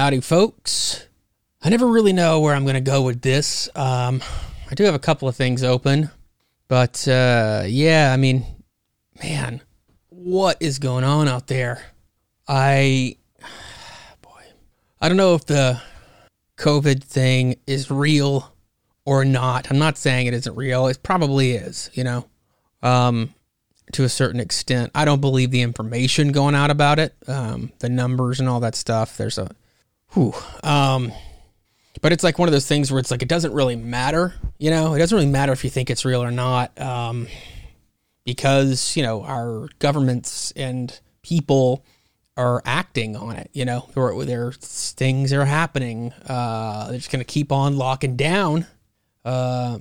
Howdy, folks. I never really know where I'm going to go with this. Um, I do have a couple of things open, but uh, yeah, I mean, man, what is going on out there? I, boy, I don't know if the COVID thing is real or not. I'm not saying it isn't real. It probably is, you know, um, to a certain extent. I don't believe the information going out about it, um, the numbers and all that stuff. There's a, whew, um, but it's like one of those things where it's like it doesn't really matter, you know. It doesn't really matter if you think it's real or not, um, because you know our governments and people are acting on it. You know, there, there's things that are happening. Uh, they're just going to keep on locking down, uh,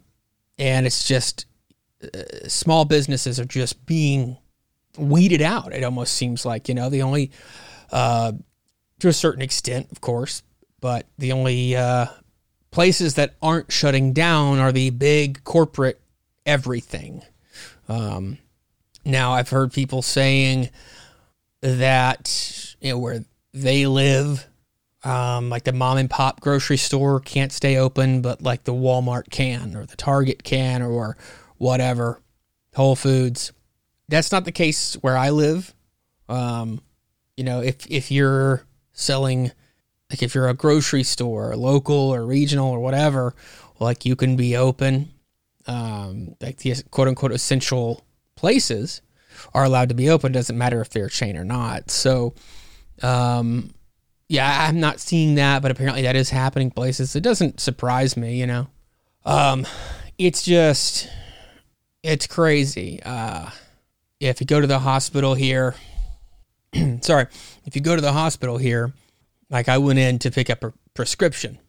and it's just uh, small businesses are just being weeded out. It almost seems like you know the only, uh, to a certain extent, of course, but the only uh, places that aren't shutting down are the big corporate everything. Um, now, I've heard people saying that you know where they live, um, like the mom and pop grocery store can't stay open, but like the Walmart can or the Target can or whatever, Whole Foods. That's not the case where I live. Um, you know, if if you're selling like if you're a grocery store, or local or regional or whatever, like you can be open. Um, like the quote unquote essential places are allowed to be open. it Doesn't matter if they're a chain or not. So, um, yeah, I'm not seeing that, but apparently that is happening places. It doesn't surprise me, you know. Um, it's just, it's crazy. Uh, if you go to the hospital here, sorry, if you go to the hospital here, like I went in to pick up a prescription,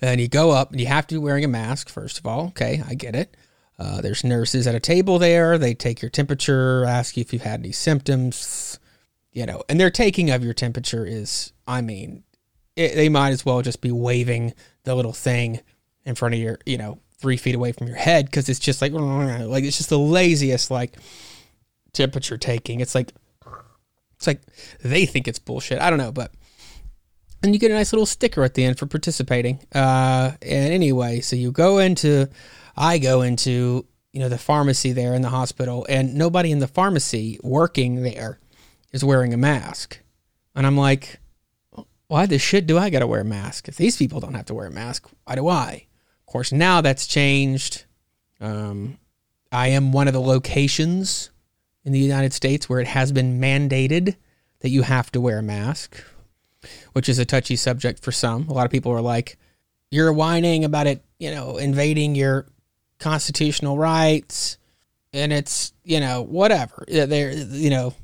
and you go up and you have to be wearing a mask first of all. Okay, I get it. Uh, there's nurses at a table there. They take your temperature, ask you if you've had any symptoms, you know, and their taking of your temperature is, I mean, it, they might as well just be waving the little thing in front of your, you know, three feet away from your head because it's just like, like it's just the laziest like temperature taking. It's like, it's like they think it's bullshit. I don't know, but and you get a nice little sticker at the end for participating. Uh, and anyway, so you go into, I go into, you know, the pharmacy there in the hospital, and nobody in the pharmacy working there is wearing a mask. And I'm like, why the shit do I got to wear a mask? If these people don't have to wear a mask, why do I? Of course, now that's changed. Um, I am one of the locations in the United States where it has been mandated that you have to wear a mask which is a touchy subject for some. A lot of people are like, you're whining about it, you know, invading your constitutional rights. And it's, you know, whatever. They're, you know,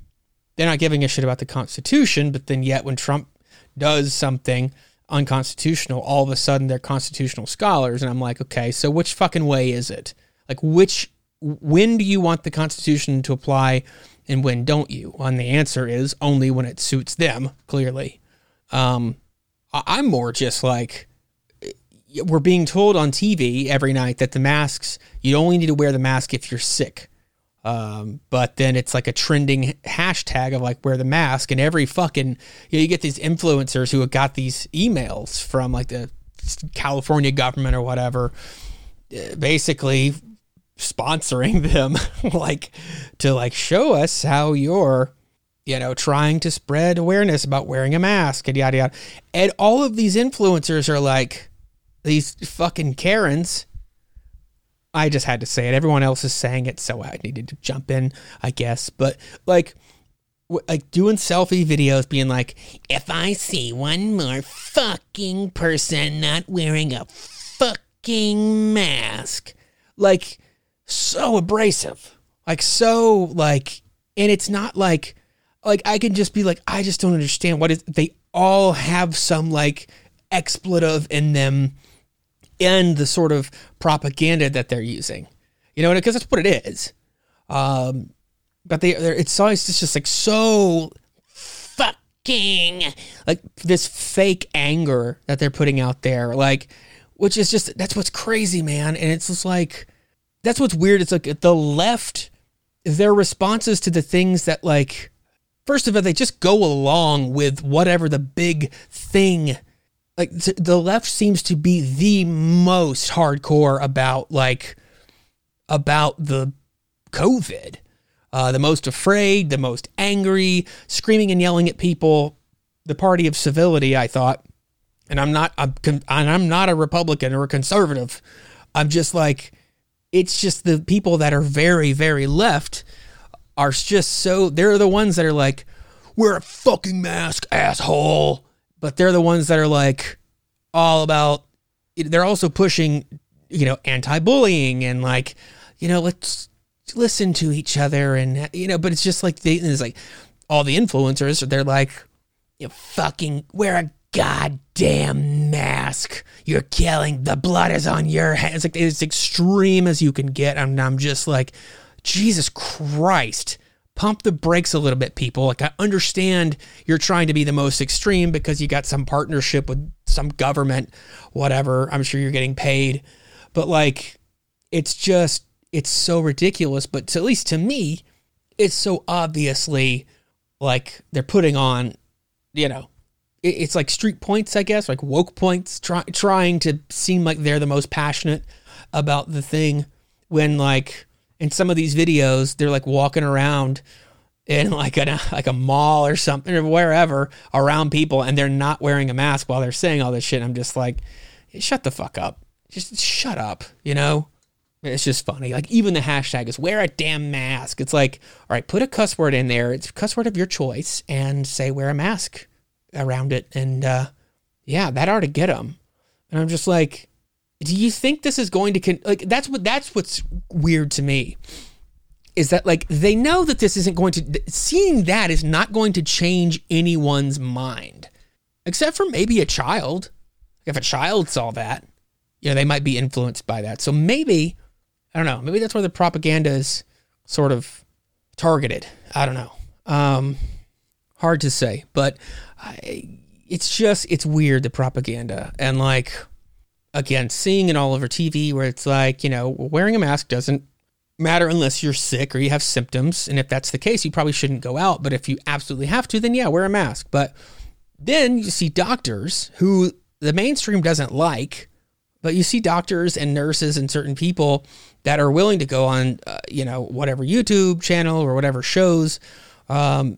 they're not giving a shit about the Constitution, but then yet when Trump does something unconstitutional, all of a sudden they're constitutional scholars. And I'm like, okay, so which fucking way is it? Like, which, when do you want the Constitution to apply and when don't you? And the answer is only when it suits them, clearly. Um, I'm more just like we're being told on TV every night that the masks you only need to wear the mask if you're sick. Um, but then it's like a trending hashtag of like wear the mask, and every fucking you, know, you get these influencers who have got these emails from like the California government or whatever, uh, basically sponsoring them like to like show us how you're you know, trying to spread awareness about wearing a mask and yada yada. And all of these influencers are like these fucking Karens. I just had to say it. Everyone else is saying it, so I needed to jump in, I guess. But like, like doing selfie videos, being like, if I see one more fucking person not wearing a fucking mask, like so abrasive, like so like, and it's not like like I can just be like, I just don't understand what is they all have some like expletive in them and the sort of propaganda that they're using. You know, because that's what it is. Um, but they, it's always just, just like so fucking like this fake anger that they're putting out there, like, which is just that's what's crazy, man. And it's just like that's what's weird. It's like the left, their responses to the things that like first of all, they just go along with whatever the big thing. Like the left seems to be the most hardcore about like about the COVID, uh, the most afraid, the most angry, screaming and yelling at people. The party of civility, I thought, and I'm not. I'm and I'm not a Republican or a conservative. I'm just like, it's just the people that are very, very left are just so they're the ones that are like, wear a fucking mask, asshole. But they're the ones that are like all about they're also pushing, you know, anti-bullying and like, you know, let's listen to each other and you know, but it's just like they it's like all the influencers, they're like, you fucking wear a goddamn mask. You're killing the blood is on your hands. It's like it's extreme as you can get. And I'm just like, Jesus Christ, pump the brakes a little bit, people. Like, I understand you're trying to be the most extreme because you got some partnership with some government, whatever. I'm sure you're getting paid. But, like, it's just, it's so ridiculous. But to, at least to me, it's so obviously like they're putting on, you know, it's like street points, I guess, like woke points, try, trying to seem like they're the most passionate about the thing when, like, in some of these videos, they're like walking around in like a like a mall or something or wherever around people, and they're not wearing a mask while they're saying all this shit. I'm just like, shut the fuck up, just shut up, you know. It's just funny. Like even the hashtag is wear a damn mask. It's like, all right, put a cuss word in there. It's a cuss word of your choice, and say wear a mask around it. And uh, yeah, that ought to get them. And I'm just like, do you think this is going to con- like that's what that's what's weird to me is that like they know that this isn't going to seeing that is not going to change anyone's mind except for maybe a child if a child saw that you know they might be influenced by that so maybe i don't know maybe that's where the propaganda is sort of targeted i don't know um hard to say but I, it's just it's weird the propaganda and like again, seeing it all over TV where it's like, you know, wearing a mask doesn't matter unless you're sick or you have symptoms. And if that's the case, you probably shouldn't go out. But if you absolutely have to, then yeah, wear a mask. But then you see doctors who the mainstream doesn't like, but you see doctors and nurses and certain people that are willing to go on, uh, you know, whatever YouTube channel or whatever shows um,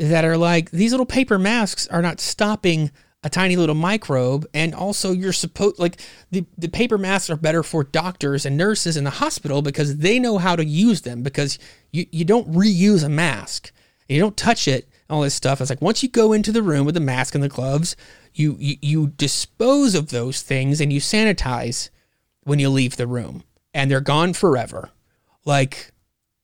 that are like, these little paper masks are not stopping a tiny little microbe and also you're supposed like the, the paper masks are better for doctors and nurses in the hospital because they know how to use them because you, you don't reuse a mask. And you don't touch it all this stuff. It's like once you go into the room with the mask and the gloves you, you you dispose of those things and you sanitize when you leave the room and they're gone forever. Like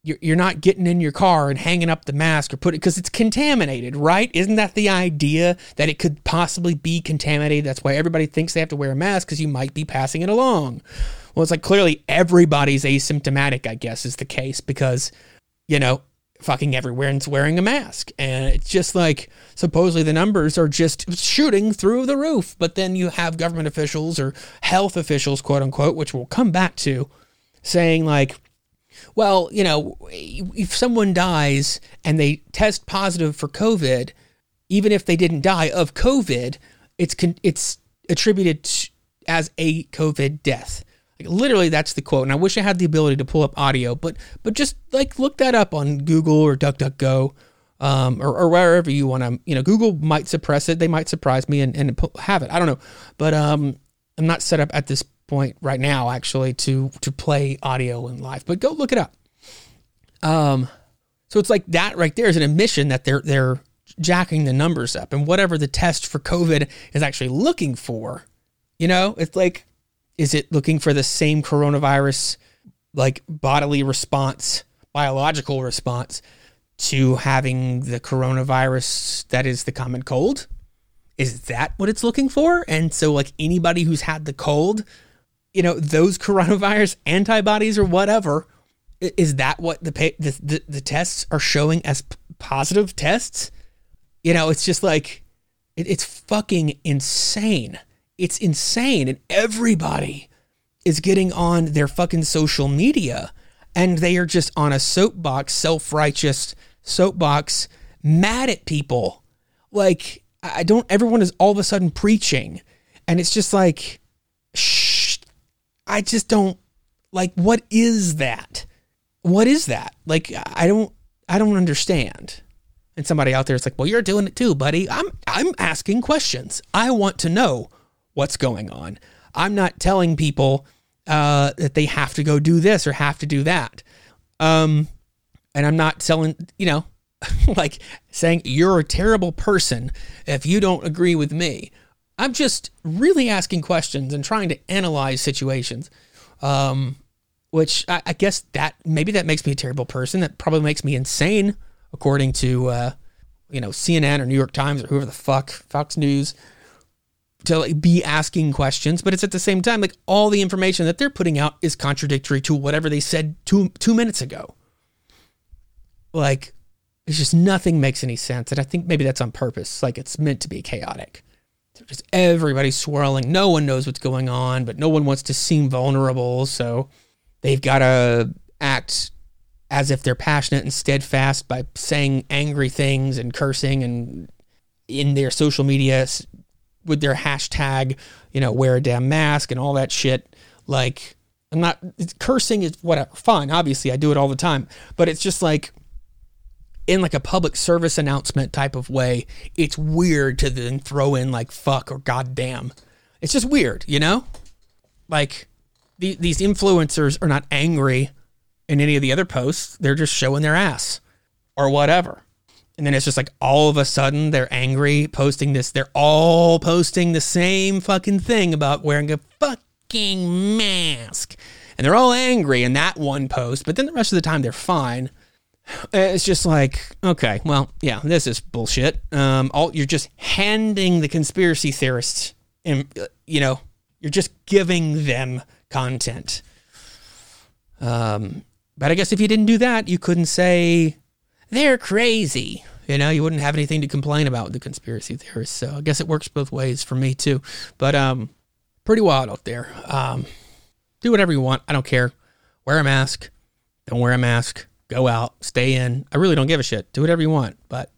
you're, you're not getting in your car and hanging up the mask or put it because it's contaminated, right? Isn't that the idea that it could possibly be contaminated? That's why everybody thinks they have to wear a mask because you might be passing it along. Well, it's like clearly everybody's asymptomatic, I guess, is the case because, you know, fucking everyone's wearing a mask. And it's just like supposedly the numbers are just shooting through the roof. But then you have government officials or health officials, quote unquote, which we'll come back to, saying like, well, you know, if someone dies and they test positive for COVID, even if they didn't die of COVID, it's con- it's attributed as a COVID death. Like literally, that's the quote. And I wish I had the ability to pull up audio, but but just like look that up on Google or DuckDuckGo, um, or, or wherever you want to. You know, Google might suppress it. They might surprise me and, and have it. I don't know, but um, I'm not set up at this point right now actually to to play audio in live, but go look it up. Um, so it's like that right there is an admission that they're they're jacking the numbers up, and whatever the test for COVID is actually looking for, you know, it's like, is it looking for the same coronavirus like bodily response, biological response to having the coronavirus that is the common cold? Is that what it's looking for? And so, like anybody who's had the cold you know, those coronavirus antibodies or whatever, is that what the the, the, the tests are showing as p- positive tests? You know, it's just like it, it's fucking insane. It's insane, and everybody is getting on their fucking social media, and they are just on a soapbox, self righteous soapbox, mad at people. Like, I don't, everyone is all of a sudden preaching. And it's just like, I just don't, like, what is that? What is that? Like, I don't, I don't understand. And somebody out there is like, well, you're doing it too, buddy. I'm, I'm asking questions. I want to know what's going on. I'm not telling people uh, that they have to go do this or have to do that. Um, and I'm not selling, you know, like saying you're a terrible person if you don't agree with me. I'm just really asking questions and trying to analyze situations. Um, which I, I, guess that maybe that makes me a terrible person. That probably makes me insane, according to uh, you know CNN or New York Times or whoever the fuck Fox News to like be asking questions. But it's at the same time like all the information that they're putting out is contradictory to whatever they said two two minutes ago. Like it's just nothing makes any sense, and I think maybe that's on purpose. Like it's meant to be chaotic. Just everybody swirling. No one knows what's going on, but no one wants to seem vulnerable. So they've got to act as if they're passionate and steadfast by saying angry things and cursing and in their social media with their hashtag, you know, wear a damn mask and all that shit. Like, I'm not cursing is whatever, fine. Obviously, I do it all the time, but it's just like in like a public service announcement type of way. It's weird to then throw in like fuck or goddamn. It's just weird, you know? Like, the, these influencers are not angry in any of the other posts. They're just showing their ass or whatever. And then it's just like all of a sudden they're angry posting this. They're all posting the same fucking thing about wearing a fucking mask. And they're all angry in that one post, but then the rest of the time they're fine. It's just like, okay, well, yeah, this is bullshit. Um, all you're just handing the conspiracy theorists, and you know, you're just giving them content. Um, but I guess if you didn't do that, you couldn't say they're crazy. You know, you wouldn't have anything to complain about the conspiracy theorists. So I guess it works both ways for me too. But um, pretty wild out there. Um, do whatever you want. I don't care. Wear a mask. Don't wear a mask. Go out. Stay in. I really don't give a shit. Do whatever you want. But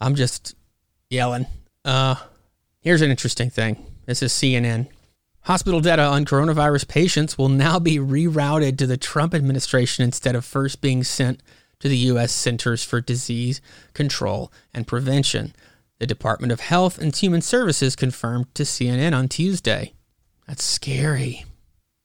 I'm just yelling. Uh, here's an interesting thing. This is CNN. Hospital data on coronavirus patients will now be rerouted to the Trump administration instead of first being sent to the U.S. Centers for Disease Control and Prevention. The Department of Health and Human Services confirmed to CNN on Tuesday. That's scary.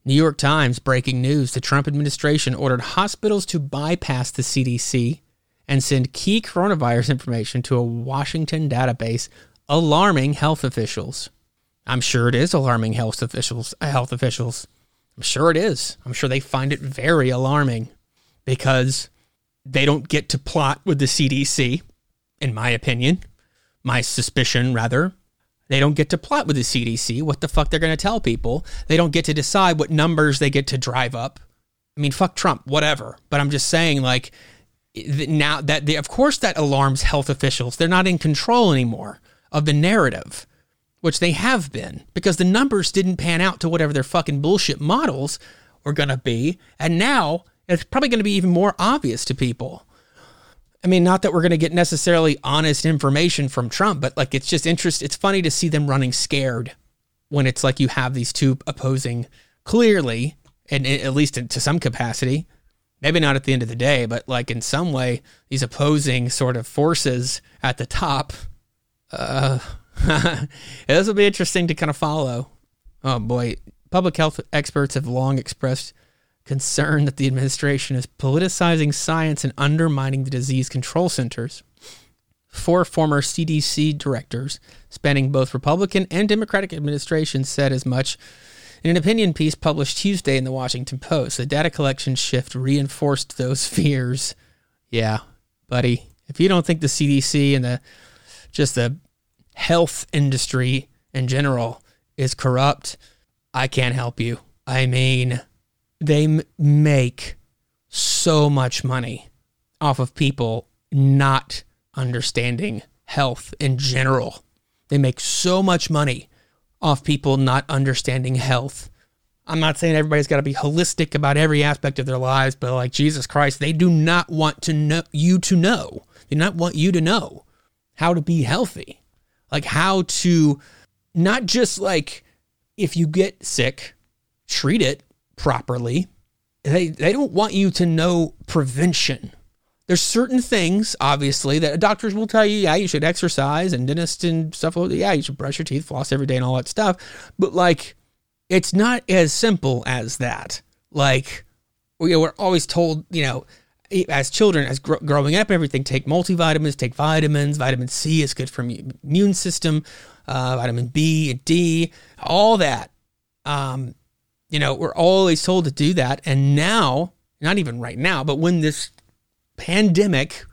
New York Times breaking news the Trump administration ordered hospitals to bypass the CDC and send key coronavirus information to a Washington database, alarming health officials. I'm sure it is alarming health officials. Uh, health officials. I'm sure it is. I'm sure they find it very alarming because they don't get to plot with the CDC, in my opinion, my suspicion rather. They don't get to plot with the CDC what the fuck they're going to tell people. They don't get to decide what numbers they get to drive up. I mean, fuck Trump, whatever. But I'm just saying, like, now that they, of course that alarms health officials. They're not in control anymore of the narrative which they have been, because the numbers didn't pan out to whatever their fucking bullshit models were going to be. And now it's probably going to be even more obvious to people. I mean, not that we're going to get necessarily honest information from Trump, but like it's just interest. It's funny to see them running scared when it's like you have these two opposing, clearly, and at least to some capacity, maybe not at the end of the day, but like in some way, these opposing sort of forces at the top. Uh, this will be interesting to kind of follow. Oh boy, public health experts have long expressed concern that the administration is politicizing science and undermining the disease control centers. Four former CDC directors, spanning both Republican and Democratic administrations, said as much in an opinion piece published Tuesday in the Washington Post. The data collection shift reinforced those fears. Yeah, buddy, if you don't think the CDC and the just the health industry in general is corrupt, I can't help you. I mean, they m- make so much money off of people not understanding health in general. They make so much money off people not understanding health. I'm not saying everybody's got to be holistic about every aspect of their lives, but like Jesus Christ, they do not want to know you to know. They do not want you to know how to be healthy, like how to not just like if you get sick, treat it properly. They they don't want you to know prevention. There's certain things, obviously, that doctors will tell you, yeah, you should exercise, and dentists and stuff. Yeah, you should brush your teeth, floss every day, and all that stuff. But like, it's not as simple as that. Like, we, we're always told, you know, as children, as gr- growing up, everything take multivitamins, take vitamins. Vitamin C is good for immune system. Uh, vitamin B and D, all that. Um, you know, we're always told to do that, and now, not even right now, but when this pandemic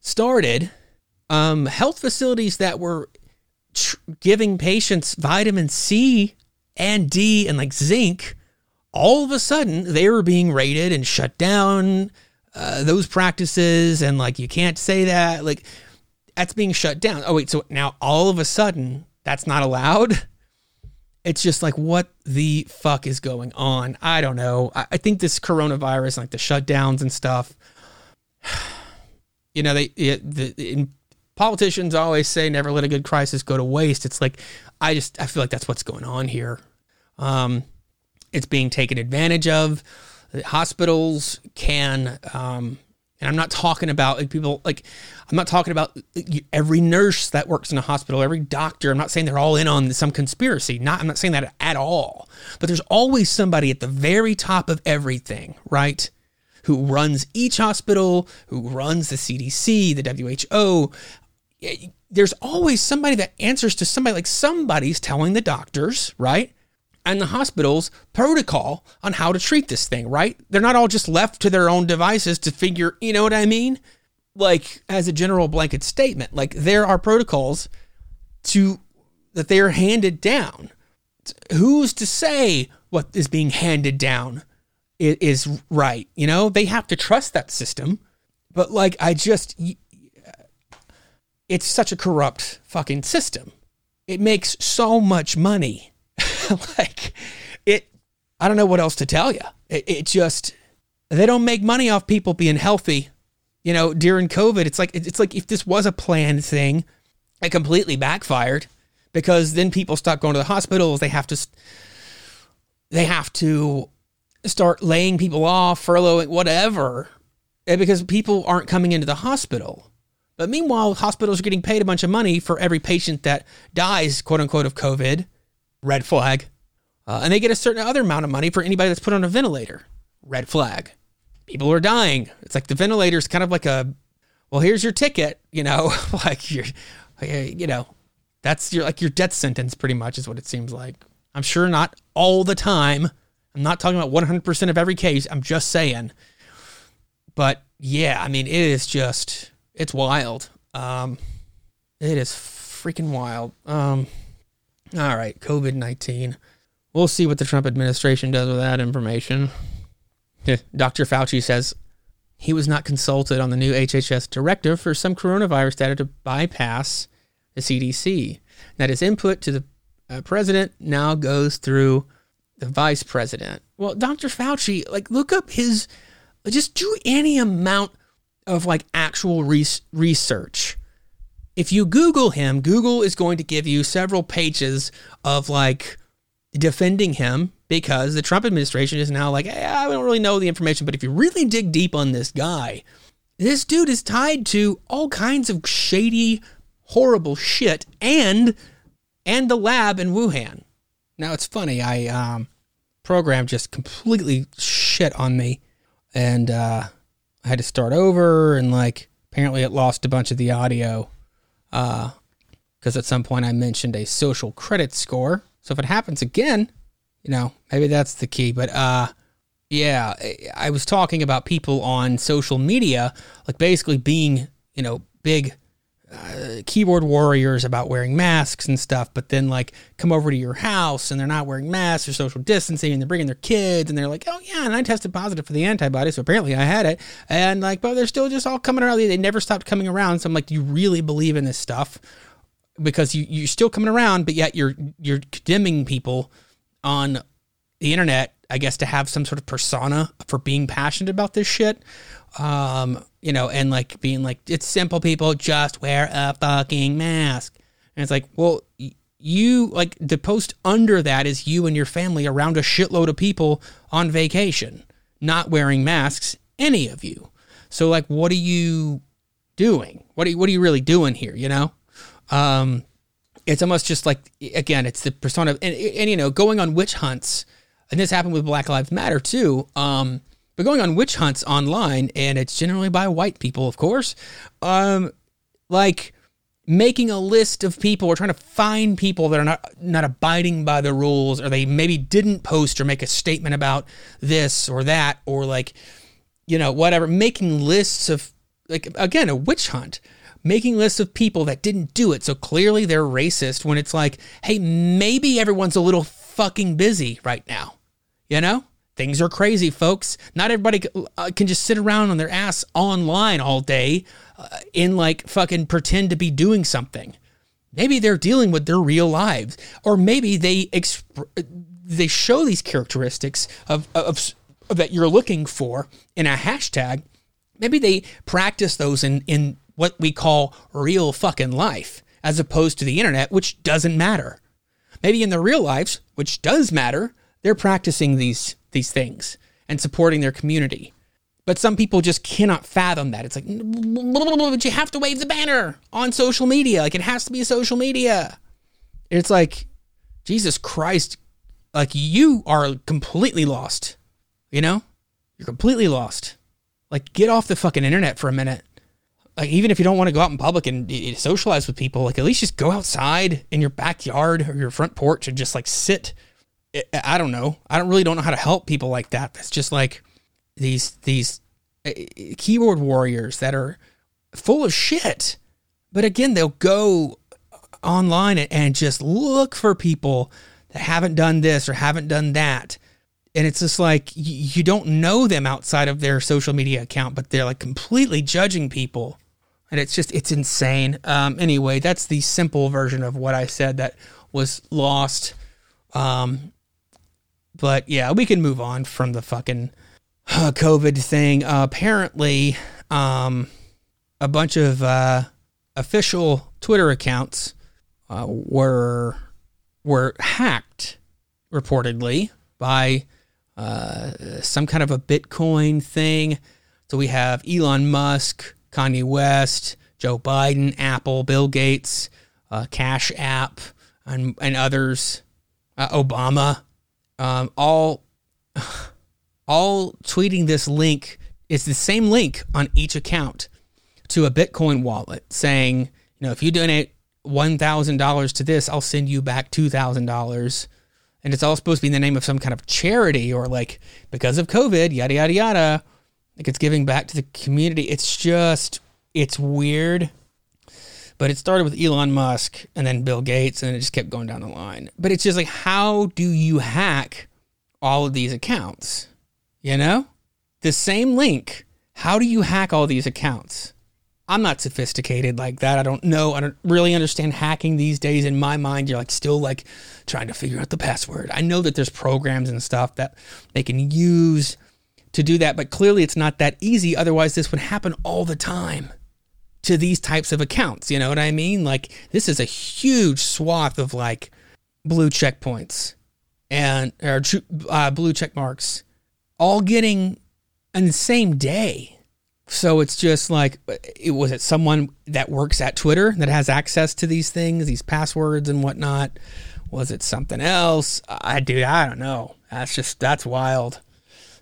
started, um, health facilities that were tr- giving patients vitamin C and D and like zinc all of a sudden they were being raided and shut down uh, those practices. And like you can't say that like that's being shut down. Oh wait so now all of a sudden that's not allowed it's just like what the fuck is going on? I don't know. I, I think this coronavirus like the shutdowns and stuff you know they it, the, in, politicians always say never let a good crisis go to waste. It's like i just i feel like that's what's going on here. Um it's being taken advantage of. Hospitals can, um, and I'm not talking about like people like I'm not talking about every nurse that works in a hospital, every doctor. I'm not saying they're all in on some conspiracy. Not I'm not saying that at all. But there's always somebody at the very top of everything, right? Who runs each hospital, who runs the CDC, the WHO. There's always somebody that answers to somebody like somebody's telling the doctors, right? And the hospital's protocol on how to treat this thing, right? They're not all just left to their own devices to figure, you know what I mean? Like as a general blanket statement, like there are protocols to that they are handed down. Who's to say what is being handed down is right? You know, they have to trust that system. But like I just it's such a corrupt fucking system. It makes so much money like it, I don't know what else to tell you. It, it, just, they don't make money off people being healthy. You know, during COVID, it's like, it's like if this was a planned thing, it completely backfired because then people stop going to the hospitals. They have to, they have to start laying people off, furloughing, whatever, eh, because people aren't coming into the hospital. But meanwhile, hospitals are getting paid a bunch of money for every patient that dies, quote unquote, of COVID red flag. Uh, and they get a certain other amount of money for anybody that's put on a ventilator, red flag. People are dying. It's like the ventilator is kind of like a, well, here's your ticket, you know, like you're, you know, that's your like your death sentence, pretty much is what it seems like. I'm sure not all the time. I'm not talking about 100% of every case. I'm just saying. But yeah, I mean, it is just, it's wild. Um, it is freaking wild. Um, all right, COVID 19. We'll see what the Trump administration does with that information. Dr. Fauci says he was not consulted on the new HHS directive for some coronavirus data to bypass the CDC. That his input to the uh, president now goes through the vice president. Well, Dr. Fauci, like, look up his, just do any amount of like actual research if you Google him, Google is going to give you several pages of like defending him because the Trump administration is now like, hey, I don't really know the information, but if you really dig deep on this guy, this dude is tied to all kinds of shady, horrible shit and and the lab in Wuhan. Now it's funny, I um program just completely shit on me and uh I had to start over and like apparently it lost a bunch of the audio because uh, at some point I mentioned a social credit score. So if it happens again, you know, maybe that's the key. But uh, yeah, I was talking about people on social media, like basically being, you know, big uh, keyboard warriors about wearing masks and stuff, but then like come over to your house and they're not wearing masks or social distancing and they're bringing their kids and they're like, oh yeah, and I tested positive for the antibody, so apparently I had it. And like, but they're still just all coming around. They never stopped coming around. So I'm like, do you really believe in this stuff? Because you you're still coming around, but yet you're you're condemning people on the internet, I guess, to have some sort of persona for being passionate about this shit. Um, you know, and like being like, it's simple, people, just wear a fucking mask. And it's like, well, you like the post under that is you and your family around a shitload of people on vacation, not wearing masks, any of you. So like, what are you doing? What are you, what are you really doing here? You know, um, it's almost just like again, it's the persona, and, and you know, going on witch hunts, and this happened with Black Lives Matter too. Um, but going on witch hunts online, and it's generally by white people, of course. Um, like making a list of people or trying to find people that are not not abiding by the rules or they maybe didn't post or make a statement about this or that or like you know whatever making lists of like again a witch hunt making lists of people that didn't do it so clearly they're racist when it's like hey maybe everyone's a little fucking busy right now you know things are crazy folks not everybody uh, can just sit around on their ass online all day uh, in like fucking pretend to be doing something. Maybe they're dealing with their real lives, or maybe they exp- they show these characteristics of, of, of that you're looking for in a hashtag. Maybe they practice those in in what we call real fucking life, as opposed to the internet, which doesn't matter. Maybe in their real lives, which does matter, they're practicing these these things and supporting their community. But some people just cannot fathom that. It's like, but you have to wave the banner on social media. Like it has to be social media. It's like, Jesus Christ, like you are completely lost. You know? You're completely lost. Like get off the fucking internet for a minute. Like even if you don't want to go out in public and eh, eh, socialize with people, like at least just go outside in your backyard or your front porch and just like sit. I don't know. I don't really don't know how to help people like that. That's just like these these uh, keyboard warriors that are full of shit. But again, they'll go online and just look for people that haven't done this or haven't done that. And it's just like you don't know them outside of their social media account, but they're like completely judging people. And it's just, it's insane. Um, anyway, that's the simple version of what I said that was lost. Um, but yeah, we can move on from the fucking uh, COVID thing. Uh, apparently, um, a bunch of uh, official Twitter accounts uh, were were hacked, reportedly by uh, some kind of a Bitcoin thing. So we have Elon Musk, Kanye West, Joe Biden, Apple, Bill Gates, uh, Cash App, and and others, Obama, um, all all tweeting this link. It's the same link on each account to a Bitcoin wallet saying, you know, if you donate $1,000 to this, I'll send you back $2,000. And it's all supposed to be in the name of some kind of charity or like because of COVID, yada, yada, yada. Like it's giving back to the community. It's just, it's weird. But it started with Elon Musk and then Bill Gates and it just kept going down the line. But it's just like, how do you hack all of these accounts? You know? The same link. How do you hack all these accounts? I'm not sophisticated like that. I don't know. I don't really understand hacking these days. In my mind, you're like still like trying to figure out the password. I know that there's programs and stuff that they can use to do that, but clearly it's not that easy. Otherwise, this would happen all the time to these types of accounts. You know what I mean? Like this is a huge swath of like blue checkpoints and or uh, blue check marks all getting in the same day. So it's just like, it was it someone that works at Twitter that has access to these things, these passwords and whatnot? Was it something else? I do. I don't know. That's just that's wild.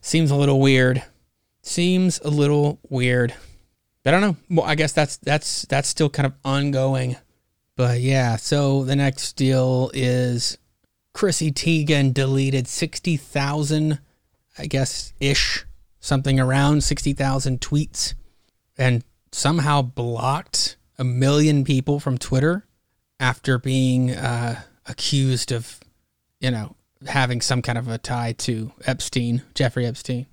Seems a little weird. Seems a little weird. I don't know. Well, I guess that's that's that's still kind of ongoing. But yeah. So the next deal is Chrissy Teigen deleted sixty thousand I guess, ish, something around 60,000 tweets and somehow blocked a million people from Twitter after being uh, accused of, you know, having some kind of a tie to Epstein, Jeffrey Epstein,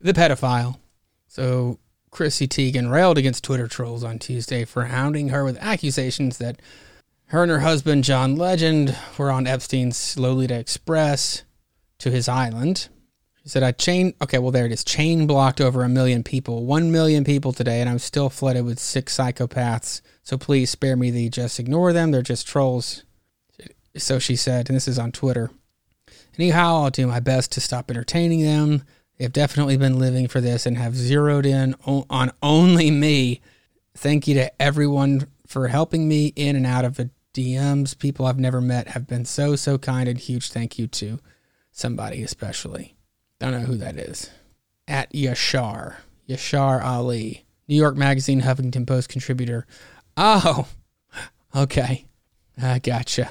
the pedophile. So Chrissy Teigen railed against Twitter trolls on Tuesday for hounding her with accusations that her and her husband, John Legend, were on Epstein's Lolita Express to his island She said, I chain, okay, well, there it is. Chain blocked over a million people, 1 million people today, and I'm still flooded with sick psychopaths. So please spare me the just ignore them. They're just trolls. So she said, and this is on Twitter. Anyhow, I'll do my best to stop entertaining them. They've definitely been living for this and have zeroed in on only me. Thank you to everyone for helping me in and out of the DMs. People I've never met have been so, so kind, and huge thank you to somebody especially. Don't know who that is. At Yashar. Yashar Ali. New York Magazine, Huffington Post contributor. Oh, okay. I gotcha.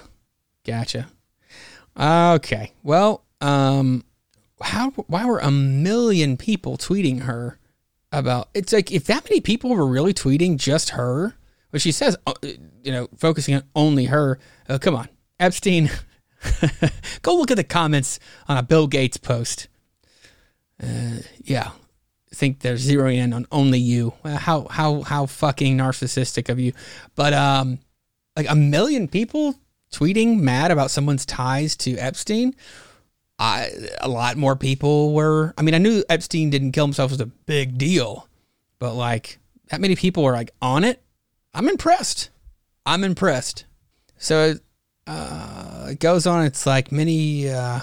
Gotcha. Okay. Well, um, how why were a million people tweeting her about? It's like if that many people were really tweeting just her, but she says, uh, you know, focusing on only her. Uh, come on, Epstein. go look at the comments on a Bill Gates post. Uh, yeah, think they're zeroing in on only you. How how how fucking narcissistic of you. But um, like a million people tweeting mad about someone's ties to Epstein. I, a lot more people were. I mean, I knew Epstein didn't kill himself was a big deal, but like that many people were like on it. I'm impressed. I'm impressed. So uh, it goes on. It's like many uh,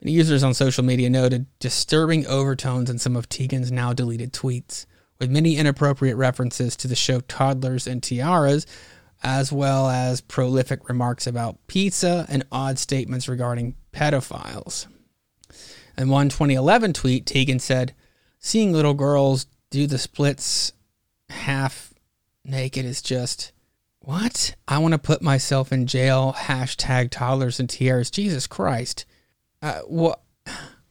many users on social media noted disturbing overtones in some of Teigen's now deleted tweets, with many inappropriate references to the show Toddlers and Tiaras, as well as prolific remarks about pizza and odd statements regarding pedophiles. In one 2011 tweet, Teigen said, Seeing little girls do the splits half naked is just, what? I want to put myself in jail. Hashtag toddlers and tiaras. Jesus Christ. Uh, what?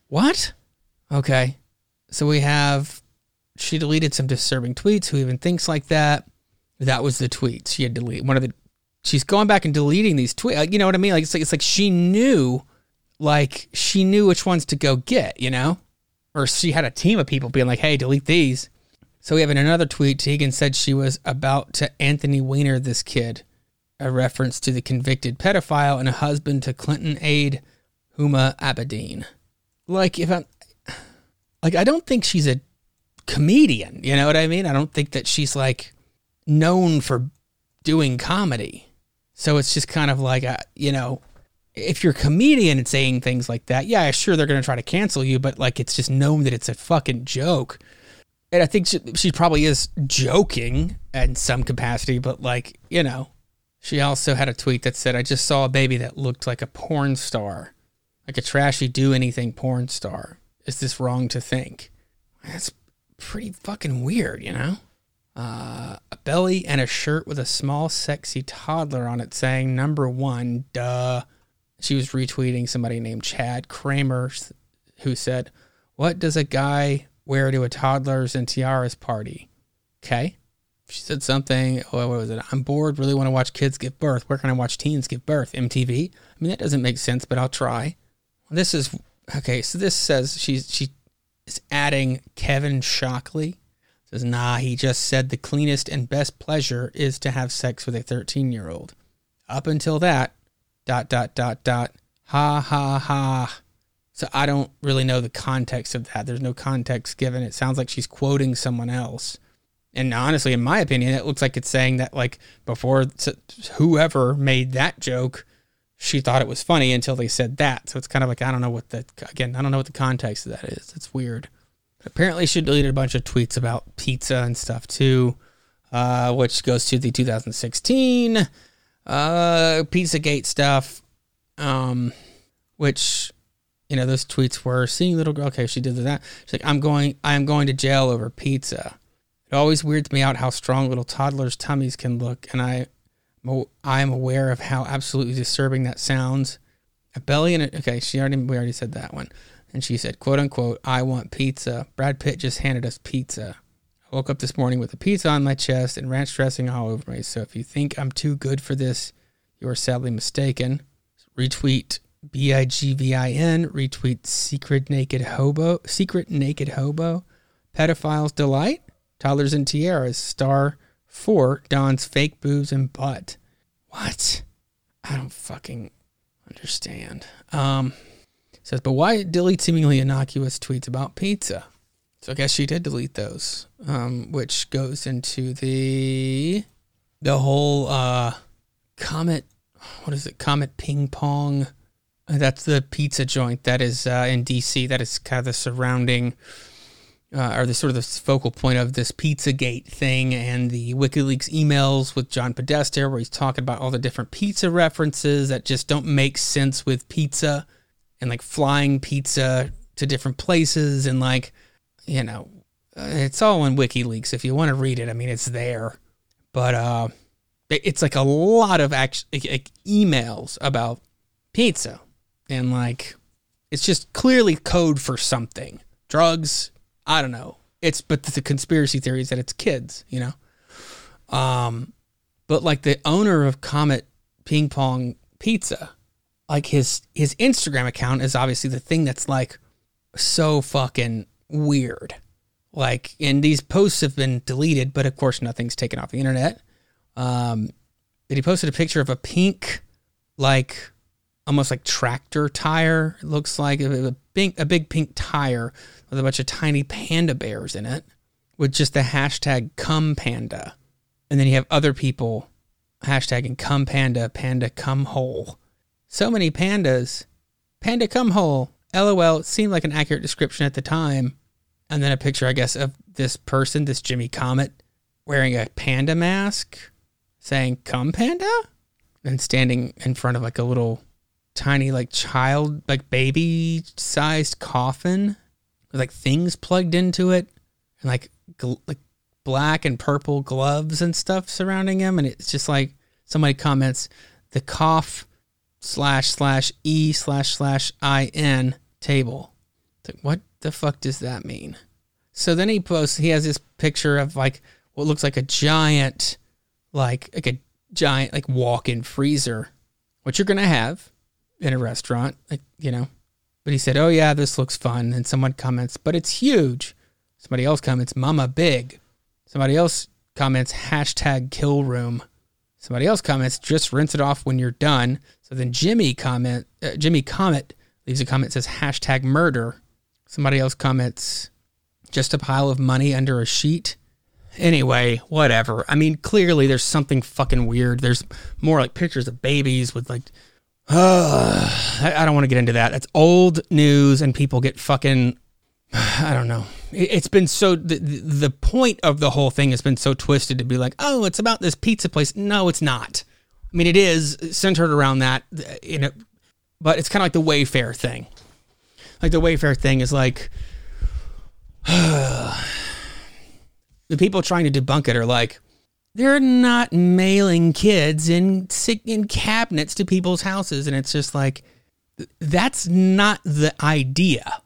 What? Okay. So we have, she deleted some disturbing tweets. Who even thinks like that? That was the tweet she had deleted. One of the she's going back and deleting these tweets. You know what I mean? Like it's like it's like she knew, like she knew which ones to go get. You know, or she had a team of people being like, "Hey, delete these." So we have another tweet, Teigen said she was about to Anthony Weiner this kid, a reference to the convicted pedophile and a husband to Clinton aide Huma Abedin. Like if I'm, like I don't think she's a comedian. You know what I mean? I don't think that she's like known for doing comedy. So it's just kind of like, a, you know, if you're a comedian and saying things like that, yeah, sure, they're going to try to cancel you, but like it's just known that it's a fucking joke. And I think she, she probably is joking in some capacity, but like, you know, she also had a tweet that said, I just saw a baby that looked like a porn star, like a trashy do anything porn star. Is this wrong to think? That's pretty fucking weird, you know? Uh, a belly and a shirt with a small, sexy toddler on it saying number one, duh. She was retweeting somebody named Chad Kramer who said, What does a guy wear to a toddlers and tiaras party? Okay. She said something, oh, what was it? I'm bored, really want to watch kids give birth. Where can I watch teens give birth? MTV? I mean, that doesn't make sense, but I'll try. This is, okay, so this says she's, she is adding Kevin Shockley Says, nah, he just said the cleanest and best pleasure is to have sex with a 13 year old. Up until that, dot, dot, dot, dot, ha, ha, ha. So I don't really know the context of that. There's no context given. It sounds like she's quoting someone else. And honestly, in my opinion, it looks like it's saying that, like, before whoever made that joke, she thought it was funny until they said that. So it's kind of like, I don't know what the, again, I don't know what the context of that is. It's weird. Apparently, she deleted a bunch of tweets about pizza and stuff too, uh, which goes to the 2016 uh, Pizzagate stuff, um, which you know those tweets were seeing little girl. Okay, she did that. She's like, I'm going, I'm going to jail over pizza. It always weirds me out how strong little toddlers' tummies can look, and I, I am aware of how absolutely disturbing that sounds. A belly and a, okay, she already we already said that one. And she said, quote unquote, I want pizza. Brad Pitt just handed us pizza. I woke up this morning with a pizza on my chest and ranch dressing all over me. So if you think I'm too good for this, you are sadly mistaken. Retweet B I G V I N. Retweet secret naked hobo. Secret naked hobo. Pedophiles delight. Toddlers and tiaras. Star four. Don's fake boobs and butt. What? I don't fucking understand. Um. Says, but why delete seemingly innocuous tweets about pizza? So I guess she did delete those, um, which goes into the the whole uh, comet. What is it? Comet ping pong. That's the pizza joint that is uh, in DC. That is kind of the surrounding, uh, or the sort of the focal point of this Pizzagate thing and the WikiLeaks emails with John Podesta, where he's talking about all the different pizza references that just don't make sense with pizza and like flying pizza to different places and like you know it's all in WikiLeaks. If you want to read it. I mean, it's there, but uh, it's like a lot of actually like emails about pizza. And like it's just clearly code for something. Drugs i don't know. It's but the conspiracy theory is that it's kids you know? Um but like the owner of comet ping pong pizza like his his instagram account is obviously the thing that's like so fucking weird like and these posts have been deleted but of course nothing's taken off the internet um that he posted a picture of a pink like almost like tractor tire. It looks like a big, a big pink tire with a bunch of tiny panda bears in it with just the hashtag come panda. And then you have other people hashtagging come panda, panda come whole. So many pandas. Panda come whole. LOL. Seemed like an accurate description at the time. And then a picture, I guess, of this person, this Jimmy Comet, wearing a panda mask saying come panda and standing in front of like a little tiny like child like baby sized coffin with like things plugged into it and like gl- like black and purple gloves and stuff surrounding him and it's just like somebody comments the cough slash slash e slash slash i n table like what the fuck does that mean so then he posts he has this picture of like what looks like a giant like like a giant like walk-in freezer what you're gonna have in a restaurant, like, you know. But he said, "Oh yeah, this looks fun." And someone comments, "But it's huge." Somebody else comments, "Mama big." Somebody else comments, hashtag kill room. Somebody else comments, "Just rinse it off when you're done." So then Jimmy comment, uh, Jimmy Comet leaves a comment says hashtag murder. Somebody else comments, "Just a pile of money under a sheet." Anyway, whatever. I mean, clearly there's something fucking weird. There's more like pictures of babies with like uh, I, don't want to get into that. That's old news, and people get fucking. I don't know. It, has been so. The, the point of the whole thing has been so twisted to be like, oh, it's about this pizza place. No, it's not. I mean, it is centered around that, uh, you know, but it's kind of like the Wayfair thing. Like the Wayfair thing is like. the people trying to debunk it are like, they're not mailing kids in in cabinets to people's houses and it's just like that's not the idea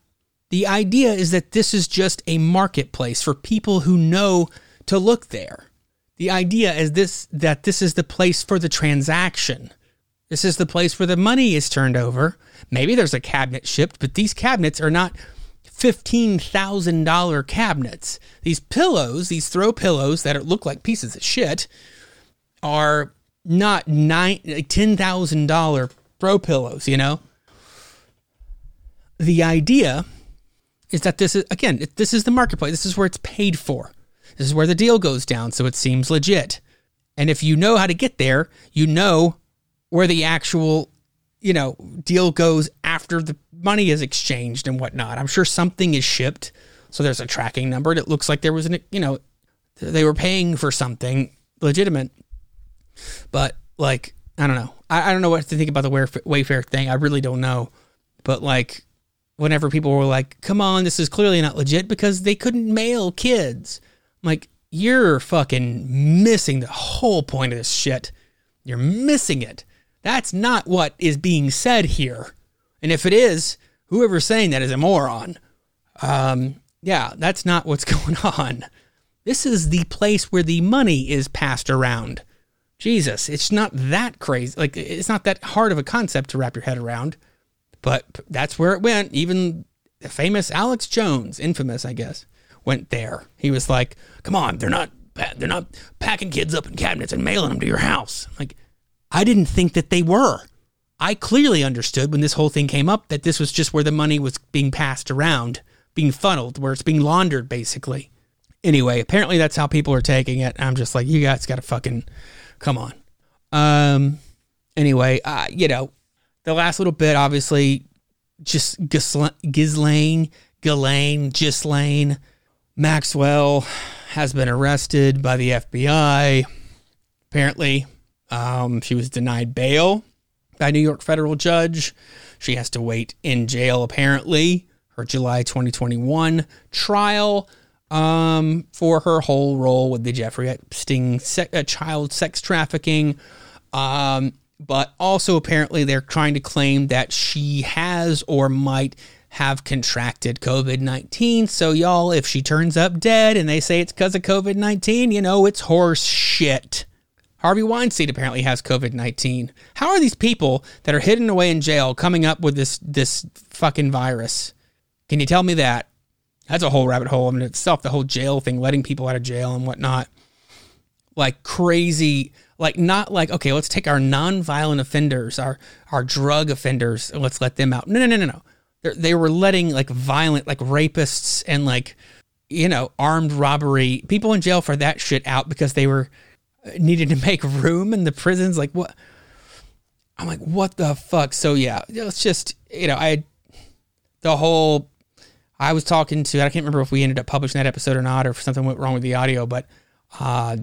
the idea is that this is just a marketplace for people who know to look there the idea is this that this is the place for the transaction this is the place where the money is turned over maybe there's a cabinet shipped but these cabinets are not $15,000 cabinets. These pillows, these throw pillows that look like pieces of shit, are not nine, $10,000 throw pillows, you know? The idea is that this is, again, this is the marketplace. This is where it's paid for. This is where the deal goes down, so it seems legit. And if you know how to get there, you know where the actual you know, deal goes after the money is exchanged and whatnot. I'm sure something is shipped. So there's a tracking number. And it looks like there was an, you know, they were paying for something legitimate. But like, I don't know. I, I don't know what to think about the Wayfair thing. I really don't know. But like, whenever people were like, come on, this is clearly not legit because they couldn't mail kids. Like, you're fucking missing the whole point of this shit. You're missing it. That's not what is being said here. And if it is, whoever's saying that is a moron. Um, yeah, that's not what's going on. This is the place where the money is passed around. Jesus, it's not that crazy. Like, it's not that hard of a concept to wrap your head around, but that's where it went. Even famous Alex Jones, infamous, I guess, went there. He was like, come on, they're not, they're not packing kids up in cabinets and mailing them to your house. Like, I didn't think that they were. I clearly understood when this whole thing came up that this was just where the money was being passed around, being funneled, where it's being laundered, basically. Anyway, apparently that's how people are taking it. I'm just like, you guys got to fucking come on. Um. Anyway, uh, you know, the last little bit, obviously, just Ghislaine, Ghislaine, Ghislaine Maxwell has been arrested by the FBI. Apparently, um, she was denied bail by a New York federal judge. She has to wait in jail, apparently, her July 2021 trial um, for her whole role with the Jeffrey Epstein se- uh, child sex trafficking. Um, but also, apparently, they're trying to claim that she has or might have contracted COVID 19. So, y'all, if she turns up dead and they say it's because of COVID 19, you know, it's horse shit. Harvey Weinstein apparently has COVID 19. How are these people that are hidden away in jail coming up with this, this fucking virus? Can you tell me that? That's a whole rabbit hole in itself, the whole jail thing, letting people out of jail and whatnot. Like crazy, like not like, okay, let's take our non-violent offenders, our, our drug offenders, and let's let them out. No, no, no, no, no they were letting like violent, like rapists and like, you know, armed robbery people in jail for that shit out because they were uh, needed to make room in the prisons. Like what? I'm like, what the fuck? So yeah, it's just you know, I the whole. I was talking to. I can't remember if we ended up publishing that episode or not, or if something went wrong with the audio. But uh,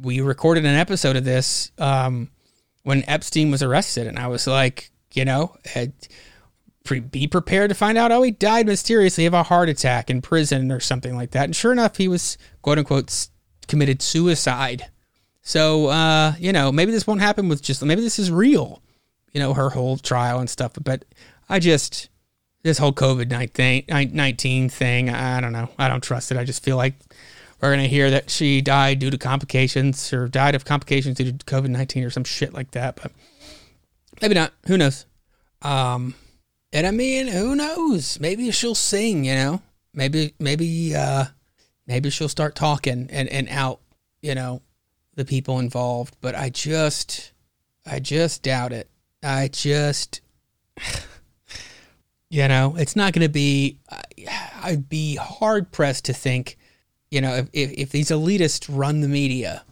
we recorded an episode of this um, when Epstein was arrested, and I was like, you know, had, pre- be prepared to find out, oh, he died mysteriously of a heart attack in prison or something like that. And sure enough, he was quote unquote committed suicide. So, uh, you know, maybe this won't happen with just, maybe this is real, you know, her whole trial and stuff. But I just, this whole COVID 19 thing, I don't know. I don't trust it. I just feel like we're going to hear that she died due to complications or died of complications due to COVID 19 or some shit like that. But maybe not. Who knows? Um, and I mean, who knows? Maybe she'll sing, you know? Maybe maybe uh maybe she'll start talking and, and out, you know, the people involved. But I just I just doubt it. I just you know, it's not going to be I'd be hard pressed to think, you know, if, if, if these elitists run the media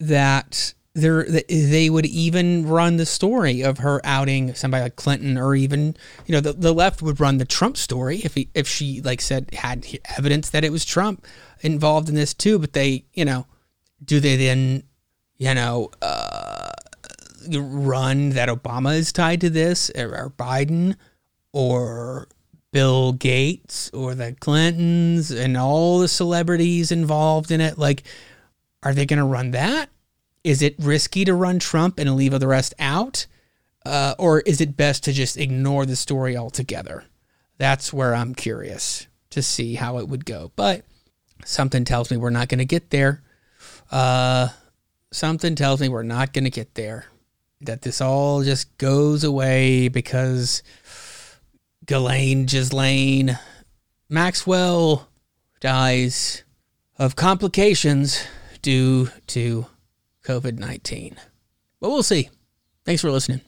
that they they would even run the story of her outing somebody like Clinton or even you know the, the left would run the Trump story if he, if she like said had evidence that it was Trump involved in this too. But they you know do they then you know uh, run that Obama is tied to this or, or Biden or Bill Gates or the Clintons and all the celebrities involved in it? Like are they going to run that is it risky to run Trump and leave the rest out? Uh, or is it best to just ignore the story altogether? That's where I'm curious to see how it would go. But something tells me we're not going to get there. Uh, something tells me we're not going to get there. That this all just goes away because Ghislaine Ghislaine Maxwell dies of complications due to COVID 19. But we'll see. Thanks for listening.